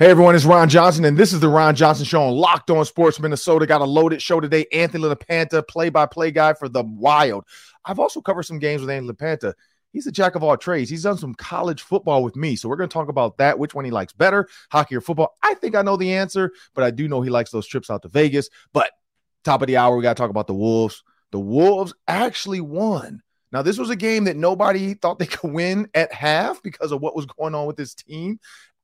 Hey everyone, it's Ron Johnson, and this is the Ron Johnson Show on Locked On Sports Minnesota. Got a loaded show today. Anthony LaPanta, play-by-play guy for the Wild. I've also covered some games with Anthony LaPanta. He's a jack of all trades. He's done some college football with me, so we're going to talk about that. Which one he likes better, hockey or football? I think I know the answer, but I do know he likes those trips out to Vegas. But top of the hour, we got to talk about the Wolves. The Wolves actually won. Now, this was a game that nobody thought they could win at half because of what was going on with this team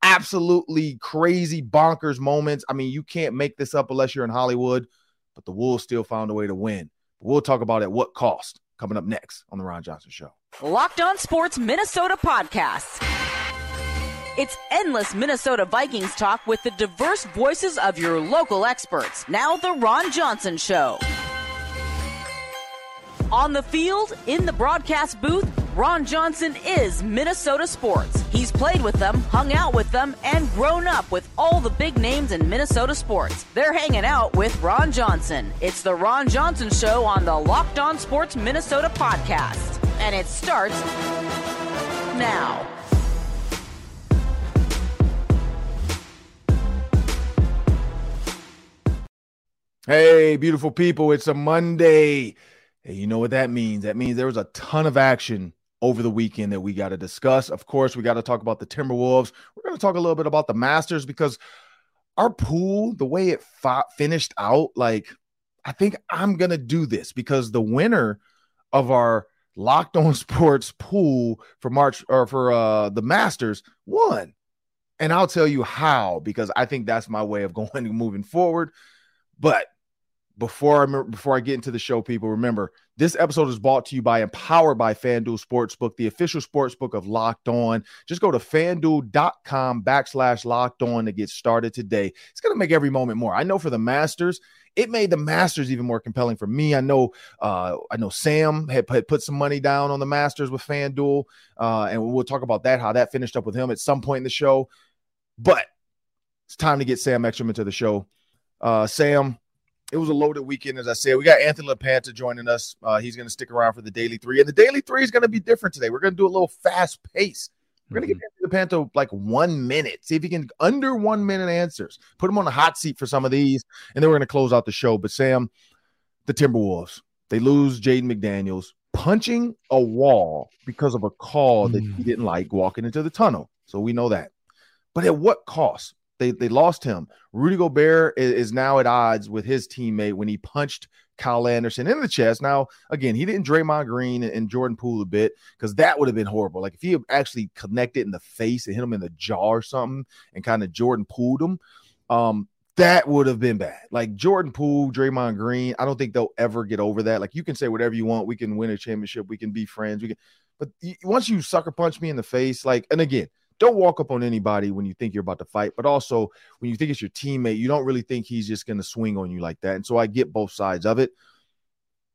absolutely crazy bonkers moments. I mean, you can't make this up unless you're in Hollywood, but the Wolves still found a way to win. We'll talk about at what cost coming up next on the Ron Johnson Show. Locked on Sports Minnesota podcast. It's endless Minnesota Vikings talk with the diverse voices of your local experts. Now, the Ron Johnson Show. On the field, in the broadcast booth, Ron Johnson is Minnesota sports. He's played with them, hung out with them, and grown up with all the big names in Minnesota sports. They're hanging out with Ron Johnson. It's the Ron Johnson Show on the Locked On Sports Minnesota podcast. And it starts now. Hey, beautiful people, it's a Monday. Hey, you know what that means? That means there was a ton of action over the weekend that we got to discuss. Of course, we got to talk about the Timberwolves. We're going to talk a little bit about the Masters because our pool, the way it finished out, like I think I'm going to do this because the winner of our locked on sports pool for March or for uh the Masters won. And I'll tell you how because I think that's my way of going moving forward. But before I before I get into the show, people remember this episode is brought to you by Empowered by FanDuel Sportsbook, the official sportsbook of Locked On. Just go to fanduel.com backslash locked on to get started today. It's gonna make every moment more. I know for the Masters, it made the Masters even more compelling for me. I know, uh, I know Sam had put, some money down on the Masters with FanDuel, uh, and we'll talk about that, how that finished up with him at some point in the show. But it's time to get Sam Ekstrom into the show. Uh, Sam, it was a loaded weekend, as I said. We got Anthony LaPanta joining us. Uh, he's going to stick around for the Daily Three, and the Daily Three is going to be different today. We're going to do a little fast pace. We're going to mm-hmm. give Anthony LaPanta like one minute, see if he can under one minute answers. Put him on the hot seat for some of these, and then we're going to close out the show. But Sam, the Timberwolves, they lose Jaden McDaniels punching a wall because of a call that he mm. didn't like walking into the tunnel. So we know that. But at what cost? They they lost him. Rudy Gobert is, is, now at odds with his teammate when he punched Kyle Anderson in the chest. Now, again, he didn't Draymond Green and, Jordan Poole a bit because that would have been horrible. Like if he actually connected in the face and hit him in the jaw or something and kind of Jordan Pooled him, um, that would have been bad. Like Jordan Poole, Draymond Green, I don't think they'll ever get over that. Like you can say whatever you want. We can win a championship. We can be friends. We can, but once you sucker punch me in the face, like, and again, don't walk up on anybody when you think you're about to fight, but also when you think it's your teammate, you don't really think he's just going to swing on you like that. And so I get both sides of it.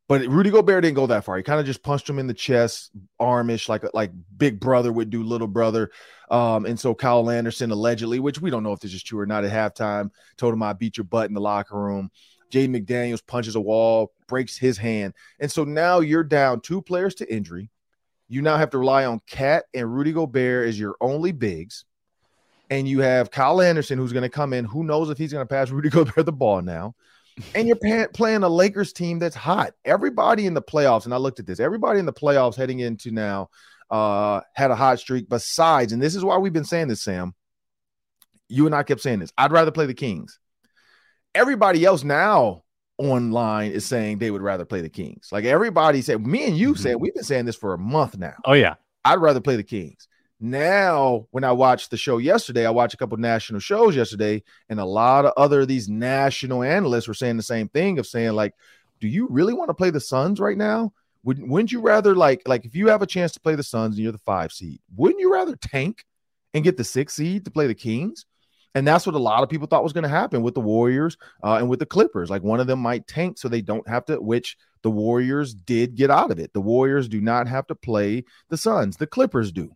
But Rudy Gobert didn't go that far. He kind of just punched him in the chest, armish, like like Big Brother would do, Little Brother. Um, and so Kyle Anderson allegedly, which we don't know if this is true or not, at halftime, told him I beat your butt in the locker room. Jay McDaniels punches a wall, breaks his hand, and so now you're down two players to injury. You now have to rely on KAT and Rudy Gobert as your only bigs. And you have Kyle Anderson, who's going to come in. Who knows if he's going to pass Rudy Gobert the ball now? And you're pa- playing a Lakers team that's hot. Everybody in the playoffs, and I looked at this, everybody in the playoffs heading into now uh, had a hot streak. Besides, and this is why we've been saying this, Sam. You and I kept saying this. I'd rather play the Kings. Everybody else now online is saying they would rather play the Kings. Like everybody said, me and you mm-hmm. said we've been saying this for a month now. Oh yeah, I'd rather play the Kings. Now, when I watched the show yesterday, I watched a couple national shows yesterday, and a lot of other of these national analysts were saying the same thing of saying like, "Do you really want to play the Suns right now? Would, wouldn't you rather like like if you have a chance to play the Suns and you're the five seed, wouldn't you rather tank and get the six seed to play the Kings?" And that's what a lot of people thought was going to happen with the Warriors uh, and with the Clippers. Like one of them might tank so they don't have to, which the Warriors did get out of it. The Warriors do not have to play the Suns, the Clippers do.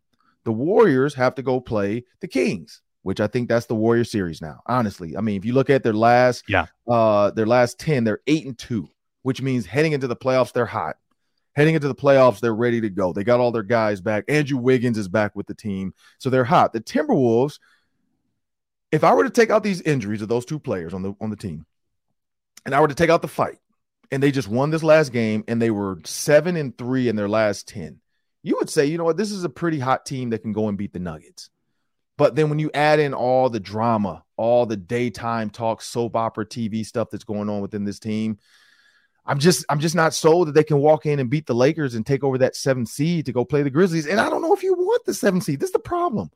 The Warriors have to go play the Kings, which I think that's the Warrior series now. Honestly, I mean, if you look at their last, yeah, uh, their last 10, they're eight and two, which means heading into the playoffs, they're hot. Heading into the playoffs, they're ready to go. They got all their guys back. Andrew Wiggins is back with the team. So they're hot. The Timberwolves if I were to take out these injuries of those two players on the on the team, and I were to take out the fight, and they just won this last game, and they were seven and three in their last ten, you would say, you know what, this is a pretty hot team that can go and beat the Nuggets. But then when you add in all the drama, all the daytime talk, soap opera, TV stuff that's going on within this team, I'm just I'm just not sold that they can walk in and beat the Lakers and take over that seventh seed to go play the Grizzlies. And I don't know if you want the seventh seed. This is the problem.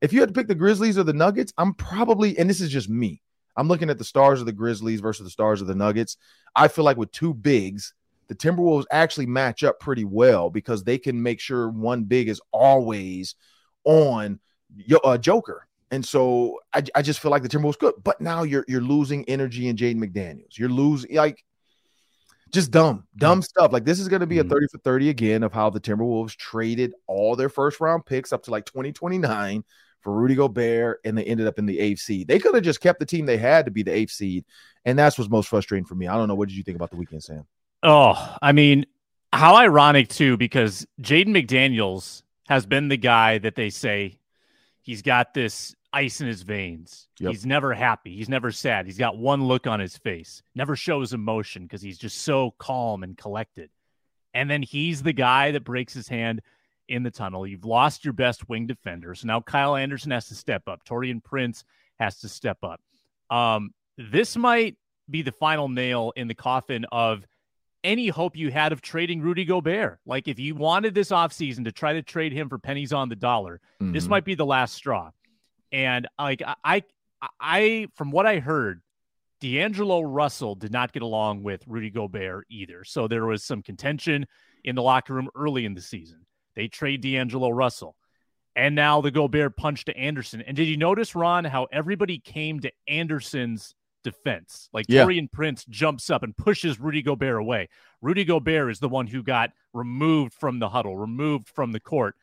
If you had to pick the Grizzlies or the Nuggets, I'm probably, and this is just me. I'm looking at the stars of the Grizzlies versus the stars of the Nuggets. I feel like with two bigs, the Timberwolves actually match up pretty well because they can make sure one big is always on uh, Joker. And so I, I just feel like the Timberwolves good. But now you're you're losing energy in Jaden McDaniels. You're losing like just dumb, dumb stuff. Like this is going to be a mm-hmm. 30 for 30 again of how the Timberwolves traded all their first round picks up to like 2029 for Rudy Gobert, and they ended up in the eighth seed. They could have just kept the team they had to be the eighth seed, and that's what's most frustrating for me. I don't know. What did you think about the weekend, Sam? Oh, I mean, how ironic too, because Jaden McDaniels has been the guy that they say he's got this ice in his veins. Yep. He's never happy. He's never sad. He's got one look on his face. Never shows emotion because he's just so calm and collected. And then he's the guy that breaks his hand in the tunnel. You've lost your best wing defender. So now Kyle Anderson has to step up. Taurean Prince has to step up. Um, this might be the final nail in the coffin of any hope you had of trading Rudy Gobert. Like if you wanted this offseason to try to trade him for pennies on the dollar, mm-hmm. this might be the last straw. And like I, I, from what I heard, D'Angelo Russell did not get along with Rudy Gobert either. So there was some contention in the locker room early in the season. They trade D'Angelo Russell. And now the Gobert punch to Anderson. And did you notice, Ron, how everybody came to Anderson's defense? Like yeah. Taurean Prince jumps up and pushes Rudy Gobert away. Rudy Gobert is the one who got removed from the huddle, removed from the court,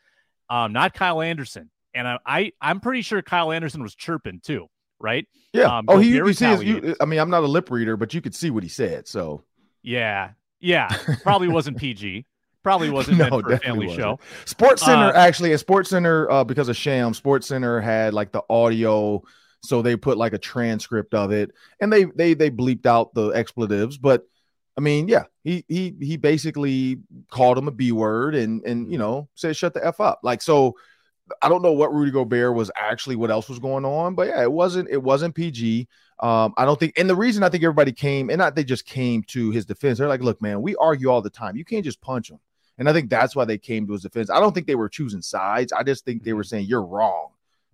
um, not Kyle Anderson. And I, I, I'm pretty sure Kyle Anderson was chirping too, right? Yeah. Um, oh, he, you see his, you, I mean, I'm not a lip reader, but you could see what he said. So, yeah. Yeah. Probably wasn't PG. Probably wasn't no, meant for a family wasn't. show. Sports Center uh, actually, a Sports Center uh, because of Sham, Sports Center had like the audio, so they put like a transcript of it, and they they they bleeped out the expletives. But I mean, yeah, he he he basically called him a b word and and you know said shut the f up. Like so, I don't know what Rudy Gobert was actually what else was going on, but yeah, it wasn't it wasn't PG. Um, I don't think, and the reason I think everybody came, and not they just came to his defense. They're like, look, man, we argue all the time. You can't just punch him. And I think that's why they came to his defense. I don't think they were choosing sides. I just think they were mm-hmm. saying you're wrong,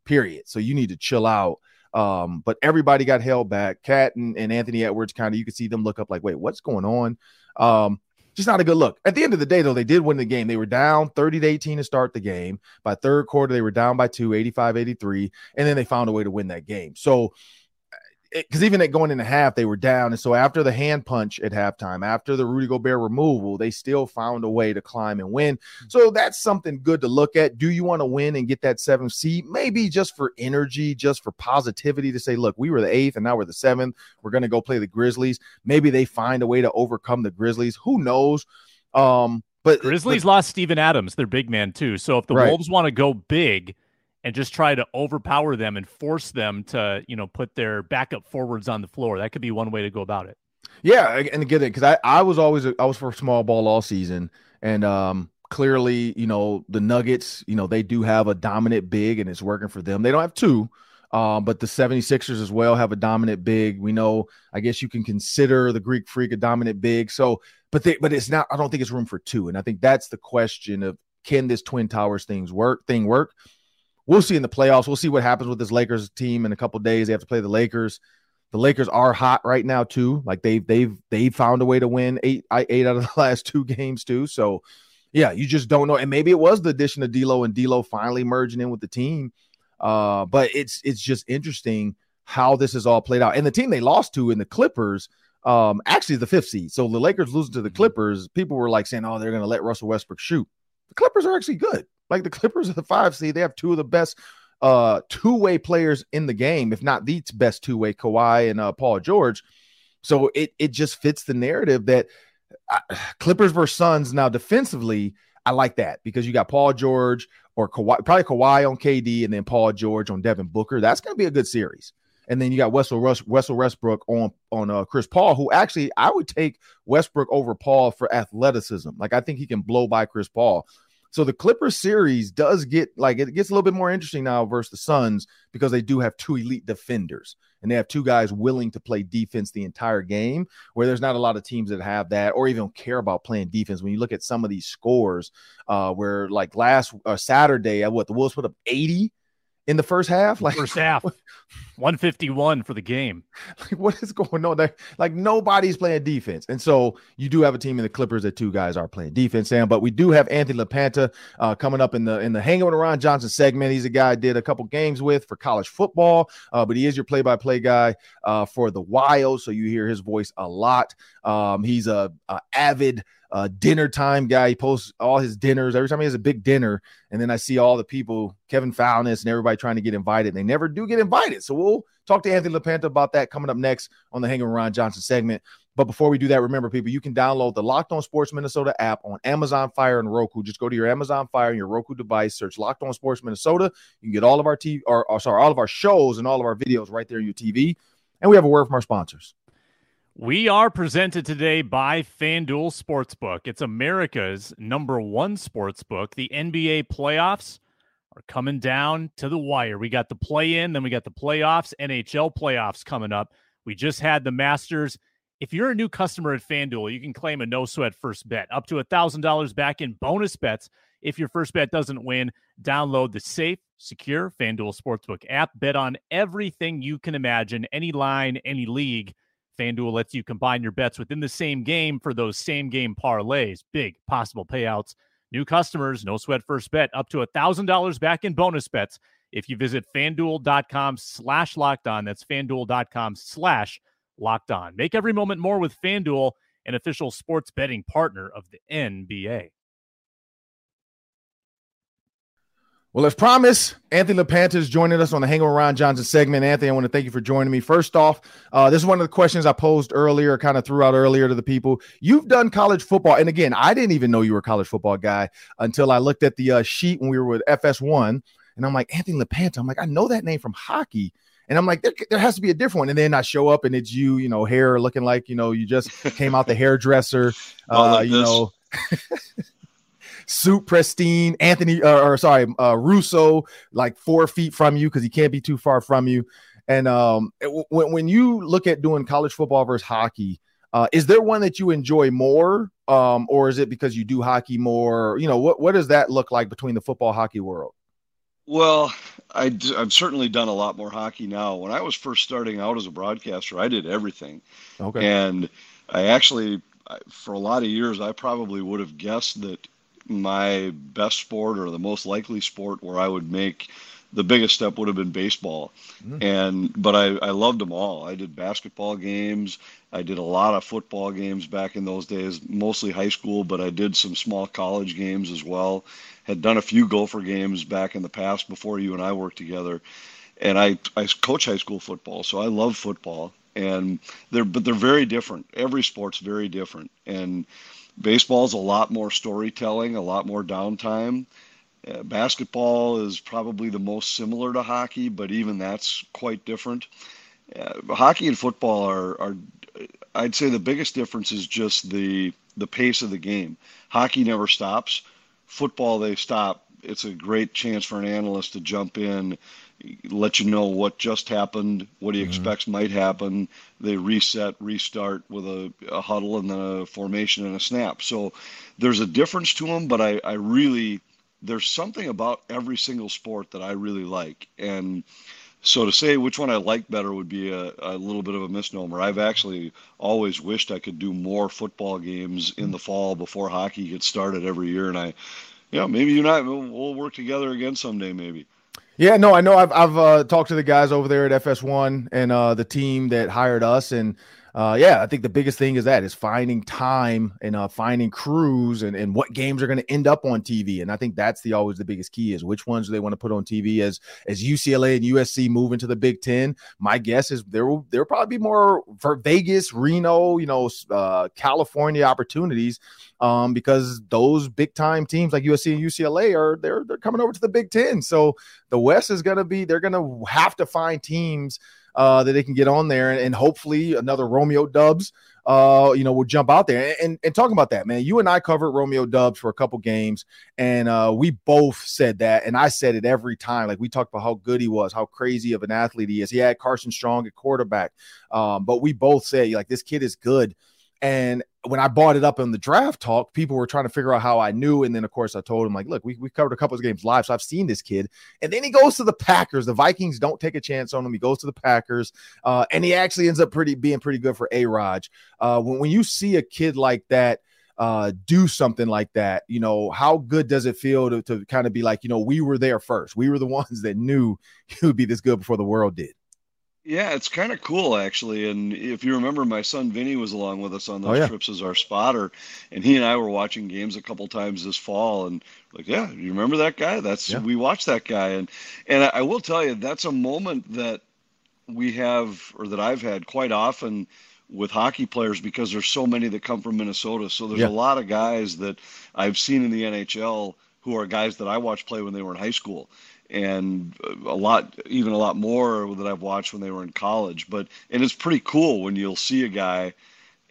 period. So you need to chill out. Um, but everybody got held back. KAT and, and Anthony Edwards kind of you could see them look up like, wait, what's going on? Um, just not a good look. At the end of the day, though, they did win the game. They were down 30 to 18 to start the game. By third quarter, they were down by two, 85 83. And then they found a way to win that game. So because even at going into half, they were down. And so after the hand punch at halftime, after the Rudy Gobert removal, they still found a way to climb and win. So that's something good to look at. Do you want to win and get that seventh seed? Maybe just for energy, just for positivity to say, look, we were the eighth and now we're the seventh. We're going to go play the Grizzlies. Maybe they find a way to overcome the Grizzlies. Who knows? Um, but Grizzlies but, lost Steven Adams, their big man, too. So if the right. Wolves want to go big, and just try to overpower them and force them to, you know, put their backup forwards on the floor. That could be one way to go about it. Yeah, and get it because I, I was always I was for small ball all season, and um, clearly, you know, the Nuggets, you know, they do have a dominant big, and it's working for them. They don't have two, um, but the 76ers as well have a dominant big. We know, I guess you can consider the Greek Freak a dominant big. So, but they, but it's not. I don't think it's room for two, and I think that's the question of can this Twin Towers things work thing work? We'll see in the playoffs. We'll see what happens with this Lakers team in a couple days. They have to play the Lakers. The Lakers are hot right now too. Like they've they've they've found a way to win eight eight out of the last two games too. So yeah, you just don't know. And maybe it was the addition of D'Lo and D'Lo finally merging in with the team. Uh, but it's it's just interesting how this is all played out. And the team they lost to in the Clippers, um, actually the fifth seed. So the Lakers losing to the mm-hmm. Clippers, people were like saying, "Oh, they're going to let Russell Westbrook shoot." The Clippers are actually good. Like the Clippers are the five seed. They have two of the best uh, two way players in the game, if not the best two way, Kawhi and uh, Paul George. So it it just fits the narrative that uh, Clippers versus Suns. Now defensively, I like that because you got Paul George or Kawhi, probably Kawhi on KD, and then Paul George on Devin Booker. That's going to be a good series. and then you got Wessel Wessel Westbrook on on uh, Chris Paul, who actually I would take Westbrook over Paul for athleticism. Like I think he can blow by Chris Paul. So the Clippers series does get like it gets a little bit more interesting now versus the Suns because they do have two elite defenders and they have two guys willing to play defense the entire game, where there's not a lot of teams that have that or even care about playing defense. When you look at some of these scores, uh, where like last uh, Saturday, what the Wolves put up 80 in the first half. Like first half, 151 for the game. Like what is going on there? Like nobody's playing defense. And so you do have a team in the Clippers that two guys are playing defense, Sam. But we do have Anthony LaPanta uh, coming up in the in the hanging with Ron Johnson segment. He's a guy I did a couple games with for college football, uh, but he is your play-by-play guy uh, for the Wild. So you hear his voice a lot. Um, he's a, a avid uh, dinner time guy. He posts all his dinners every time he has a big dinner. And then I see all the people, Kevin Falness and everybody trying to get invited. They never do get invited. So we'll talk to Anthony LaPanta about that coming up next on the Hanging Ron Johnson segment. But before we do that, remember, people, you can download the Locked On Sports Minnesota app on Amazon Fire and Roku. Just go to your Amazon Fire and your Roku device, search Locked On Sports Minnesota. You can get all of our TV, or, or sorry, all of our shows and all of our videos right there on your TV. And we have a word from our sponsors. We are presented today by FanDuel Sportsbook. It's America's number one sportsbook. The NBA playoffs are coming down to the wire. We got the play in, then we got the playoffs, NHL playoffs coming up. We just had the Masters. If you're a new customer at FanDuel, you can claim a no sweat first bet up to $1,000 back in bonus bets. If your first bet doesn't win, download the safe, secure FanDuel Sportsbook app. Bet on everything you can imagine, any line, any league FanDuel lets you combine your bets within the same game for those same game parlays. Big possible payouts. New customers, no sweat first bet, up to $1,000 back in bonus bets if you visit fanduel.com slash locked on. That's fanduel.com slash locked on. Make every moment more with FanDuel, an official sports betting partner of the NBA. Well, as promised, Anthony LaPanta is joining us on the Hang Ron Johnson segment. Anthony, I want to thank you for joining me. First off, uh, this is one of the questions I posed earlier, kind of threw out earlier to the people. You've done college football, and again, I didn't even know you were a college football guy until I looked at the uh, sheet when we were with FS1, and I'm like Anthony LaPanta. I'm like, I know that name from hockey. And I'm like, there, there, has to be a different one. And then I show up and it's you, you know, hair looking like, you know, you just came out the hairdresser, uh, like you know. suit pristine. Anthony, uh, or sorry, uh, Russo, like four feet from you because he can't be too far from you. And um, it, when when you look at doing college football versus hockey, uh, is there one that you enjoy more, um, or is it because you do hockey more? You know, what what does that look like between the football hockey world? Well, I, have certainly done a lot more hockey now. When I was first starting out as a broadcaster, I did everything. Okay. And I actually, for a lot of years, I probably would have guessed that my best sport or the most likely sport where I would make the biggest step would have been baseball. Mm. And but I, I loved them all. I did basketball games. I did a lot of football games back in those days, mostly high school, but I did some small college games as well. Had done a few Gopher games back in the past before you and I worked together. And I, I coach high school football, so I love football. And they're but they're very different. Every sport's very different. And Baseball's a lot more storytelling, a lot more downtime. Uh, basketball is probably the most similar to hockey, but even that's quite different. Uh, hockey and football are, are, I'd say, the biggest difference is just the the pace of the game. Hockey never stops. Football, they stop. It's a great chance for an analyst to jump in, let you know what just happened, what he mm-hmm. expects might happen. They reset, restart with a, a, huddle and then a formation and a snap. So there's a difference to them, but I, I really, there's something about every single sport that I really like. And so to say which one I like better would be a, a little bit of a misnomer. I've actually always wished I could do more football games in the fall before hockey gets started every year. And I, know, maybe you and I, we'll work together again someday, maybe. Yeah, no, I know. I've I've uh, talked to the guys over there at FS1 and uh, the team that hired us, and uh, yeah, I think the biggest thing is that is finding time and uh, finding crews and, and what games are going to end up on TV. And I think that's the always the biggest key is which ones do they want to put on TV as as UCLA and USC move into the Big Ten. My guess is there will there will probably be more for Vegas, Reno, you know, uh, California opportunities um, because those big time teams like USC and UCLA are they're they're coming over to the Big Ten. So the West is going to be they're going to have to find teams uh, that they can get on there, and, and hopefully another Romeo Doubs uh, you know, will jump out there. And, and talking about that, man, you and I covered Romeo Doubs for a couple games, and uh, we both said that, and I said it every time. Like we talked about how good he was, how crazy of an athlete he is. He had Carson Strong at quarterback, um, but we both said like this kid is good. And when I brought it up in the draft talk, people were trying to figure out how I knew. And then, of course, I told him, like, look, we, we covered a couple of games live. So I've seen this kid. And then he goes to the Packers. The Vikings don't take a chance on him. He goes to the Packers. Uh, and he actually ends up pretty being pretty good for A Raj. Uh, when, when you see a kid like that, uh, do something like that, you know, how good does it feel to, to kind of be like, you know, we were there first. We were the ones that knew he would be this good before the world did. Yeah, it's kind of cool actually. And if you remember, my son Vinny was along with us on those oh, yeah. trips as our spotter, and he and I were watching games a couple times this fall. And like, yeah, you remember that guy? That's yeah. we watched that guy, and and I, I will tell you, that's a moment that we have, or that I've had quite often with hockey players because there's so many that come from Minnesota. So there's yeah. a lot of guys that I've seen in the NHL who are guys that I watched play when they were in high school and a lot, even a lot more that I've watched when they were in college. But and it's pretty cool when you'll see a guy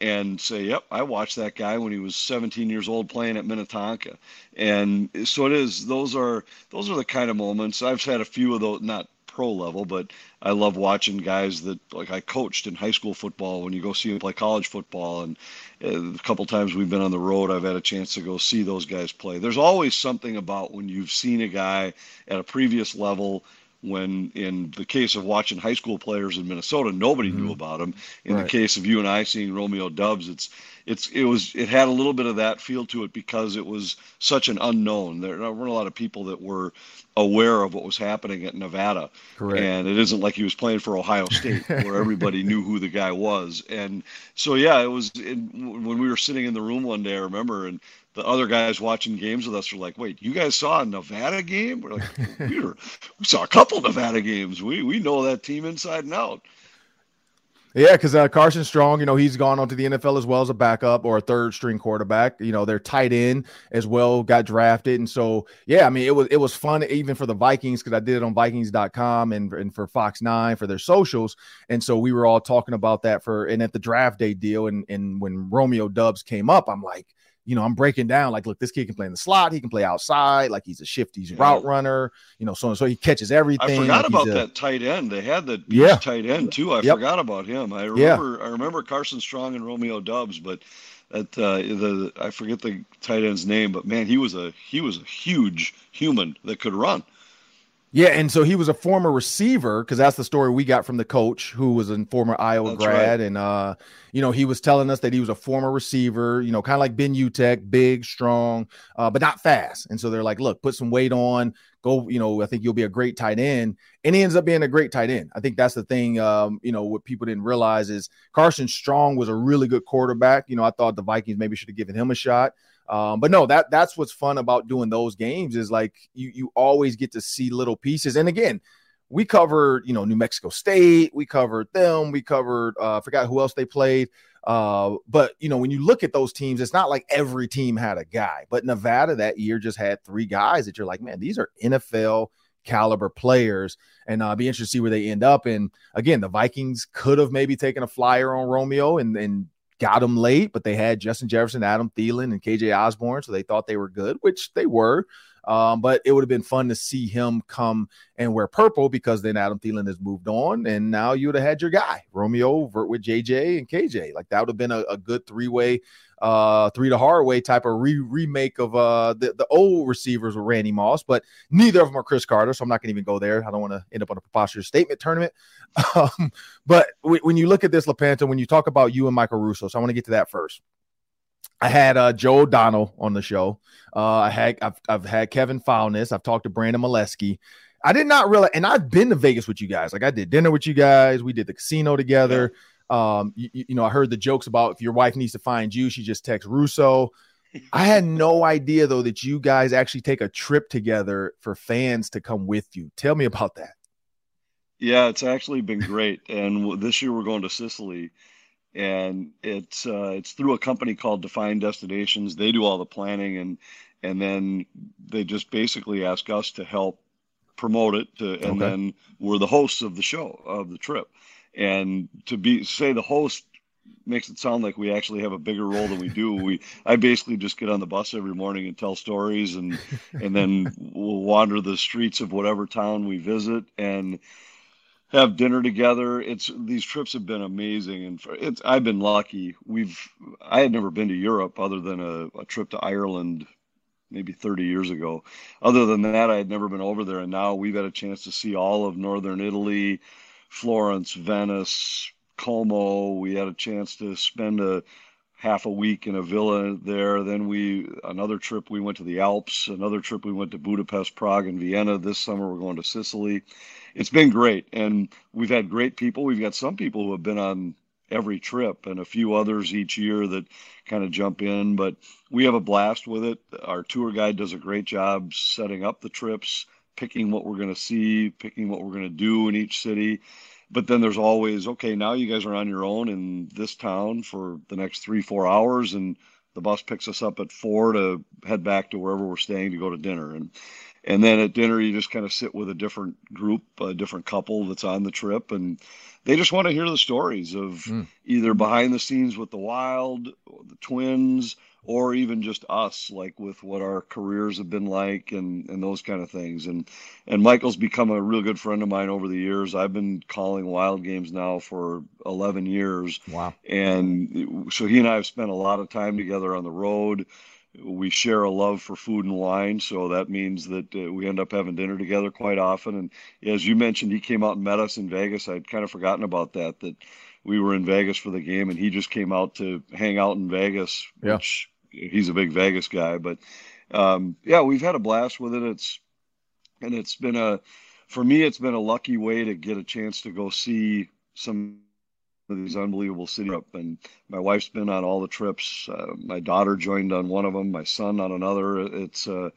and say, "Yep, I watched that guy when he was 17 years old playing at Minnetonka." And so it is. Those are those are the kind of moments I've had a few of those. Not pro level, but I love watching guys that like I coached in high school football. When you go see them play college football, and uh, a couple times we've been on the road, I've had a chance to go see those guys play. There's always something about when you've seen a guy at a previous level when in the case of watching high school players in Minnesota, nobody mm-hmm. knew about him. In right. the case of you and I seeing Romeo Doubs, it's it's it was it had a little bit of that feel to it because it was such an unknown. There weren't a lot of people that were aware of what was happening at Nevada. Correct. And it isn't like he was playing for Ohio State where everybody knew who the guy was. And so yeah, it was in, when we were sitting in the room one day, I remember, and the other guys watching games with us were like, "Wait, you guys saw a Nevada game?" We're like, "We were, we saw a couple Nevada games. We we know that team inside and out." Yeah, because uh, Carson Strong, you know, he's gone on to the NFL as well as a backup or a third string quarterback. You know, their tight end as well got drafted, and so yeah, I mean, it was it was fun even for the Vikings because I did it on Vikings.com and and for Fox Nine for their socials, and so we were all talking about that for and at the draft day deal, and and when Romeo Doubs came up, I'm like you know, I'm breaking down like, look, this kid can play in the slot, he can play outside, like he's a shifty yeah. route runner, you know, so and so he catches everything. I forgot like about a, that tight end. They had the yeah. tight end too. I yep. forgot about him. I remember yeah. I remember Carson Strong and Romeo Doubs, but at uh, the I forget the tight end's name, but man, he was a he was a huge human that could run. Yeah, and so he was a former receiver because that's the story we got from the coach who was a former Iowa that's grad, right. and uh, you know he was telling us that he was a former receiver, you know, kind of like Ben Utecht, big, strong, uh, but not fast. And so they're like, look, put some weight on, go, you know, I think you'll be a great tight end, and he ends up being a great tight end. I think that's the thing, um, you know, what people didn't realize is Carson Strong was a really good quarterback. You know, I thought the Vikings maybe should have given him a shot. Um, but no, that that's what's fun about doing those games is like you you always get to see little pieces. And again, we covered you know New Mexico State, we covered them, we covered uh, forgot who else they played. Uh, but you know when you look at those teams, it's not like every team had a guy. But Nevada that year just had three guys that you're like, man, these are NFL caliber players, and uh, be interested to see where they end up. And again, the Vikings could have maybe taken a flyer on Romeo and and got them late, but they had Justin Jefferson, Adam Thielen, and KJ Osborn, so they thought they were good, which they were. Um, but it would have been fun to see him come and wear purple because then Adam Thielen has moved on, and now you would have had your guy Romeo Vert with JJ and KJ. Like that would have been a, a good three way uh three to hard way type of re- remake of uh the, the old receivers with Randy Moss, but neither of them are Cris Carter, so I'm not gonna even go there. I don't want to end up on a preposterous statement tournament. Um, but w- when you look at this, LaPanta, when you talk about you and Michael Russo, so I want to get to that first. I had uh, Joe O'Donnell on the show. Uh, I had I've, I've had Kevin Falness. I've talked to Brandon Molesky. I did not realize, and I've been to Vegas with you guys. Like I did dinner with you guys. We did the casino together. Yeah. Um, you, you, know, I heard the jokes about if your wife needs to find you, she just texts Russo. I had no idea though that you guys actually take a trip together for fans to come with you. Tell me about that. Yeah, it's actually been great. And this year we're going to Sicily. and it's uh, it's through a company called Define Destinations. They do all the planning and and then they just basically ask us to help promote it to, and okay. then we're the hosts of the show of the trip and to be say the host makes it sound like we actually have a bigger role than we do. We I basically just get on the bus every morning and tell stories and and then we'll wander the streets of whatever town we visit and have dinner together. It's these trips have been amazing and it's I've been lucky. We've I had never been to Europe other than a, a trip to Ireland maybe 30 years ago. Other than that, I had never been over there and now we've had a chance to see all of northern Italy, Florence, Venice, Como. We had a chance to spend a half a week in a villa there. Then we another trip we went to the Alps. Another trip we went to Budapest, Prague, and Vienna. This summer we're going to Sicily. It's been great, and we've had great people. We've got some people who have been on every trip, and a few others each year that kind of jump in. But we have a blast with it. Our tour guide does a great job setting up the trips, picking what we're going to see, picking what we're going to do in each city but then there's always okay now you guys are on your own in this town for the next three four hours and the bus picks us up at four to head back to wherever we're staying to go to dinner and and then at dinner you just kind of sit with a different group a different couple that's on the trip and they just want to hear the stories of mm. either behind the scenes with the wild the twins or even just us, like with what our careers have been like and, and those kind of things. And and Michael's become a real good friend of mine over the years. I've been calling wild games now for 11 years. Wow. And so he and I have spent a lot of time together on the road. We share a love for food and wine, so that means that uh, we end up having dinner together quite often. And as you mentioned, he came out and met us in Vegas. I'd kind of forgotten about that. That we were in Vegas for the game, and he just came out to hang out in Vegas, yeah. which he's a big Vegas guy. But um, yeah, we've had a blast with it. It's and it's been a for me, it's been a lucky way to get a chance to go see some of these unbelievable cities. And my wife's been on all the trips. Uh, my daughter joined on one of them. My son on another. It's uh,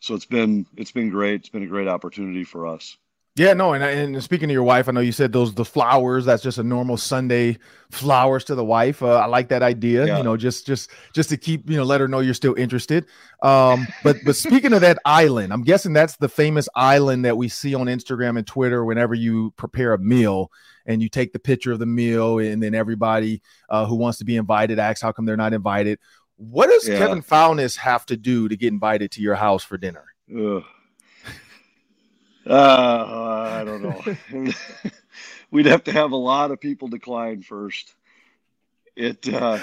so it's been it's been great. It's been a great opportunity for us. Yeah, no, and and speaking to your wife, I know you said those the flowers. That's just a normal Sunday flowers to the wife. Uh, I like that idea. Yeah. You know, just just just to keep you know let her know you're still interested. Um, but but speaking of that island, I'm guessing that's the famous island that we see on Instagram and Twitter whenever you prepare a meal and you take the picture of the meal, and then everybody uh, who wants to be invited asks how come they're not invited. What does yeah. Kevin Falness have to do to get invited to your house for dinner? Ugh. Uh, I don't know. We'd have to have a lot of people decline first. It uh,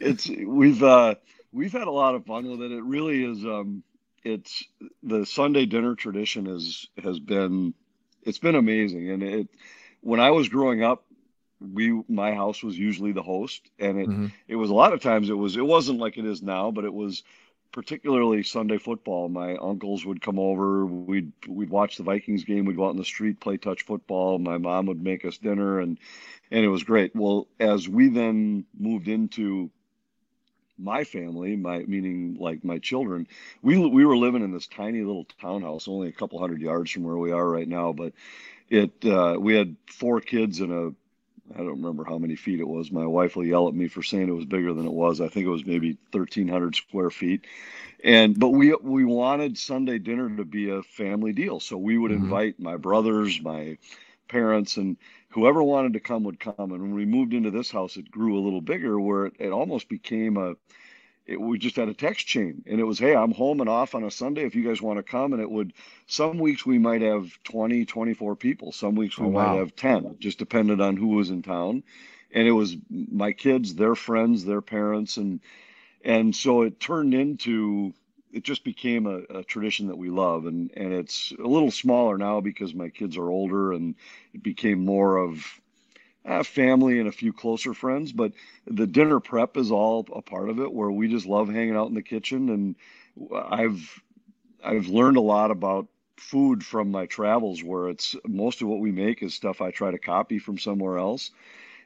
it's we've uh, we've had a lot of fun with it. It really is. Um, it's the Sunday dinner tradition is has been it's been amazing. And it when I was growing up, we my house was usually the host, and it mm-hmm. it was a lot of times it was it wasn't like it is now, but it was particularly Sunday football. My uncles would come over. We'd we'd watch the Vikings game. We'd go out in the street, play touch football. My mom would make us dinner, and and it was great. Well, as we then moved into my family, my meaning like my children, we we were living in this tiny little townhouse, only a couple hundred yards from where we are right now. But it uh, we had four kids in a I don't remember how many feet it was. My wife will yell at me for saying it was bigger than it was. I think it was maybe 1,300 square feet. And but we we wanted Sunday dinner to be a family deal, so we would mm-hmm. invite my brothers, my parents, and whoever wanted to come would come. And when we moved into this house, it grew a little bigger, where it, it almost became a it, we just had a text chain and it was hey i'm home and off on a sunday. If you guys want to come and it would some weeks we might have 20 24 people. Some weeks we oh, wow. might have 10 just depended on who was in town. And it was my kids their friends their parents and and so it turned into it just became a, a, tradition that we love. And and it's a little smaller now because my kids are older and it became more of uh, family and a few closer friends, but the dinner prep is all a part of it where we just love hanging out in the kitchen. And I've, I've learned a lot about food from my travels where it's most of what we make is stuff I try to copy from somewhere else.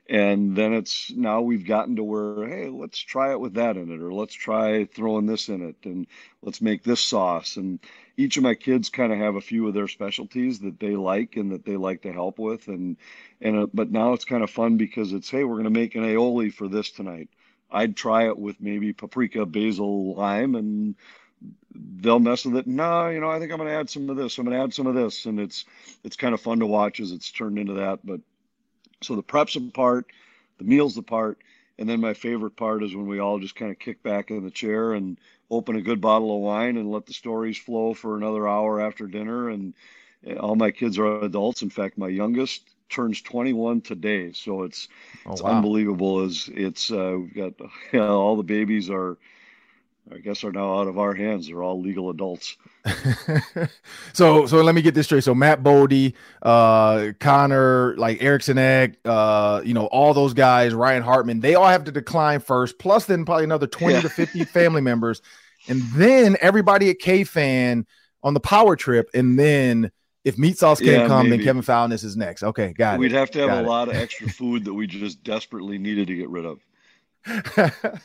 And then it's now we've gotten to where hey let's try it with that in it or let's try throwing this in it and let's make this sauce. And each of my kids kind of have a few of their specialties that they like and that they like to help with and and uh, but now it's kind of fun because it's hey we're going to make an aioli for this tonight. I'd try it with maybe paprika basil lime and they'll mess with it. No you know i think i'm going to add some of this i'm going to add some of this. And it's it's kind of fun to watch as it's turned into that but so the prep's a part, the meal's the part, and then my favorite part is when we all just kind of kick back in the chair and open a good bottle of wine and let the stories flow for another hour after dinner. And eh, all my kids are adults. In fact, my youngest turns 21 today, so it's oh, it's wow. unbelievable. As it's uh, we've got you know, all the babies are I guess are now out of our hands. They're all legal adults. so so let me get this straight. So Matt Boldy, uh, Connor, like Eriksson Ek, uh, you know, all those guys, Ryan Hartman, they all have to decline first, plus then probably another 20 yeah. to 50 family members. And then everybody at KFAN on the power trip. And then if meat sauce can't yeah, come, maybe. then Kevin Fowles is next. Okay, got We'd it. We'd have to have got a it. lot of extra food that we just desperately needed to get rid of.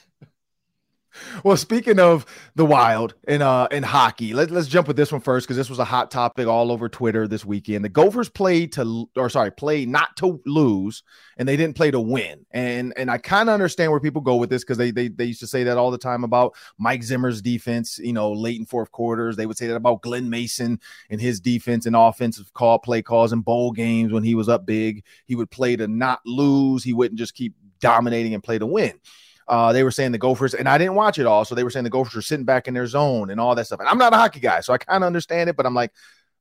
well, speaking of the wild and uh in hockey, let, let's jump with this one first because this was a hot topic all over Twitter this weekend. The Gophers played to or sorry, played not to lose, and they didn't play to win. And and I kind of understand where people go with this because they, they they used to say that all the time about Mike Zimmer's defense, you know, late in fourth quarters. They would say that about Glen Mason and his defense and offensive call play calls in bowl games when he was up big. He would play to not lose. He wouldn't just keep dominating and play to win. Uh, they were saying the Gophers, and I didn't watch it all, so they were saying the Gophers were sitting back in their zone and all that stuff. And I'm not a hockey guy, so I kind of understand it, but I'm like,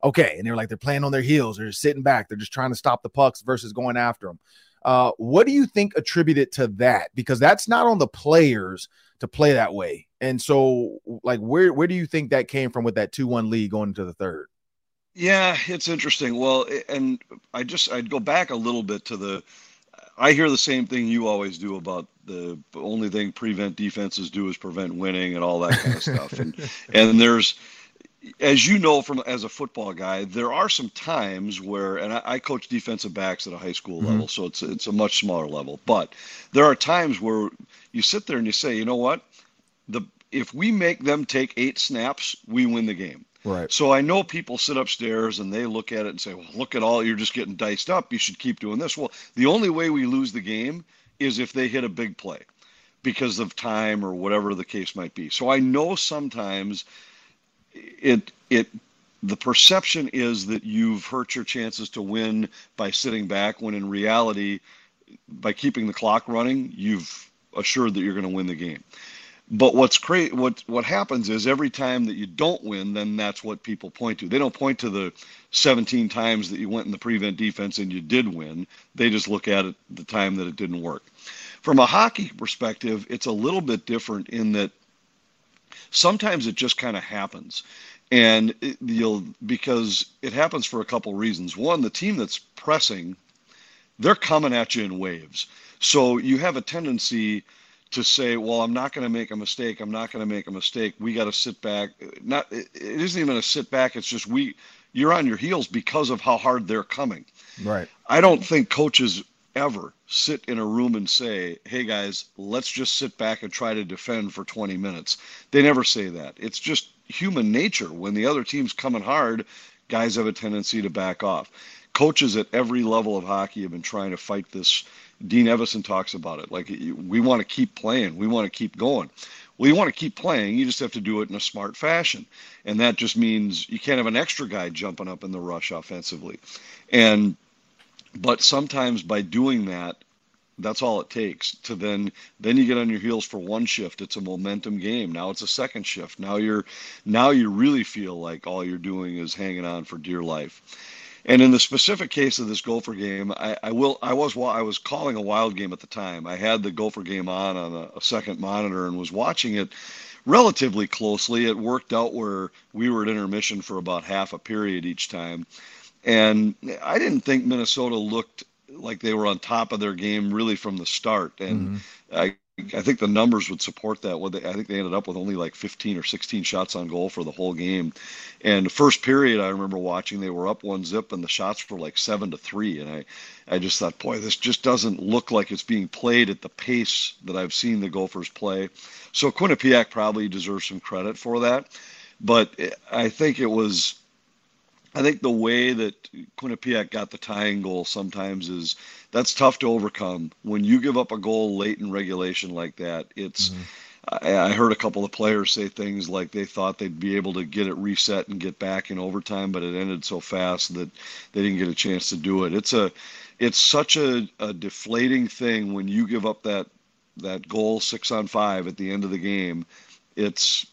okay. And they're like, they're playing on their heels, they're sitting back, they're just trying to stop the pucks versus going after them. Uh, what do you think attributed to that? Because that's not on the players to play that way. And so, like, where where do you think that came from with that two one lead going into the third? Yeah, it's interesting. Well, and I just I'd go back a little bit to the I hear the same thing you always do about the only thing prevent defenses do is prevent winning and all that kind of stuff. And and there's as you know from as a football guy, there are some times where, and I, I coach defensive backs at a high school mm-hmm. level, so it's it's a much smaller level. But there are times where you sit there and you say, you know what, the if we make them take eight snaps, we win the game. Right. So I know people sit upstairs and they look at it and say, well, look at all, you're just getting diced up. You should keep doing this. Well, the only way we lose the game is if they hit a big play because of time or whatever the case might be. So I know sometimes it, it, the perception is that you've hurt your chances to win by sitting back when in reality, by keeping the clock running, you've assured that you're going to win the game. But what's crazy, what what happens is every time that you don't win, then that's what people point to. They don't point to the 17 times that you went in the prevent defense and you did win. They just look at it the time that it didn't work. From a hockey perspective, it's a little bit different in that sometimes it just kind of happens, and it, you'll because it happens for a couple reasons. One, the team that's pressing, they're coming at you in waves, so you have a tendency to say, well, I'm not going to make a mistake. I'm not going to make a mistake. We got to sit back. Not it isn't even a sit back. It's just we you're on your heels because of how hard they're coming. Right. I don't think coaches ever sit in a room and say, "Hey guys, let's just sit back and try to defend for 20 minutes." They never say that. It's just human nature. When the other team's coming hard, guys have a tendency to back off. Coaches at every level of hockey have been trying to fight this Dean Evason talks about it. Like we want to keep playing, we want to keep going. Well, you want to keep playing, you just have to do it in a smart fashion, and that just means you can't have an extra guy jumping up in the rush offensively. And but sometimes by doing that, that's all it takes to then then you get on your heels for one shift it's a momentum game now it's a second shift now you're now you really feel like all you're doing is hanging on for dear life and in the specific case of this Gopher game, I, I will I was I was calling a wild game at the time. I had the Gopher game on on a, a second monitor and was watching it relatively closely. It worked out where we were at intermission for about half a period each time. And I didn't think Minnesota looked like they were on top of their game really from the start. And mm-hmm. I I think the numbers would support that. I think they ended up with only like 15 or 16 shots on goal for the whole game. And the first period, I remember watching, they were up one zip, and the shots were like seven to three. And I, I just thought, boy, this just doesn't look like it's being played at the pace that I've seen the Gophers play. So Quinnipiac probably deserves some credit for that. But I think it was I think the way that Quinnipiac got the tying goal sometimes is that's tough to overcome. When you give up a goal late in regulation like that, it's. Mm-hmm. I, I heard a couple of players say things like they thought they'd be able to get it reset and get back in overtime, but it ended so fast that they didn't get a chance to do it. It's a, it's such a, a deflating thing when you give up that that goal six on five at the end of the game. It's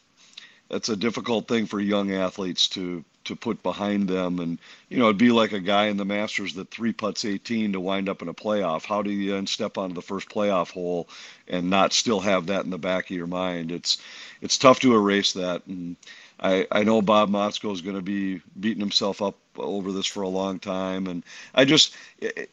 it's a difficult thing for young athletes to to put behind them. And, you know, it'd be like a guy in the Masters that three putts 18 to wind up in a playoff. How do you then step onto the first playoff hole and not still have that in the back of your mind? It's, it's tough to erase that. And I, I know Bob Motzko is going to be beating himself up over this for a long time. And I just, it,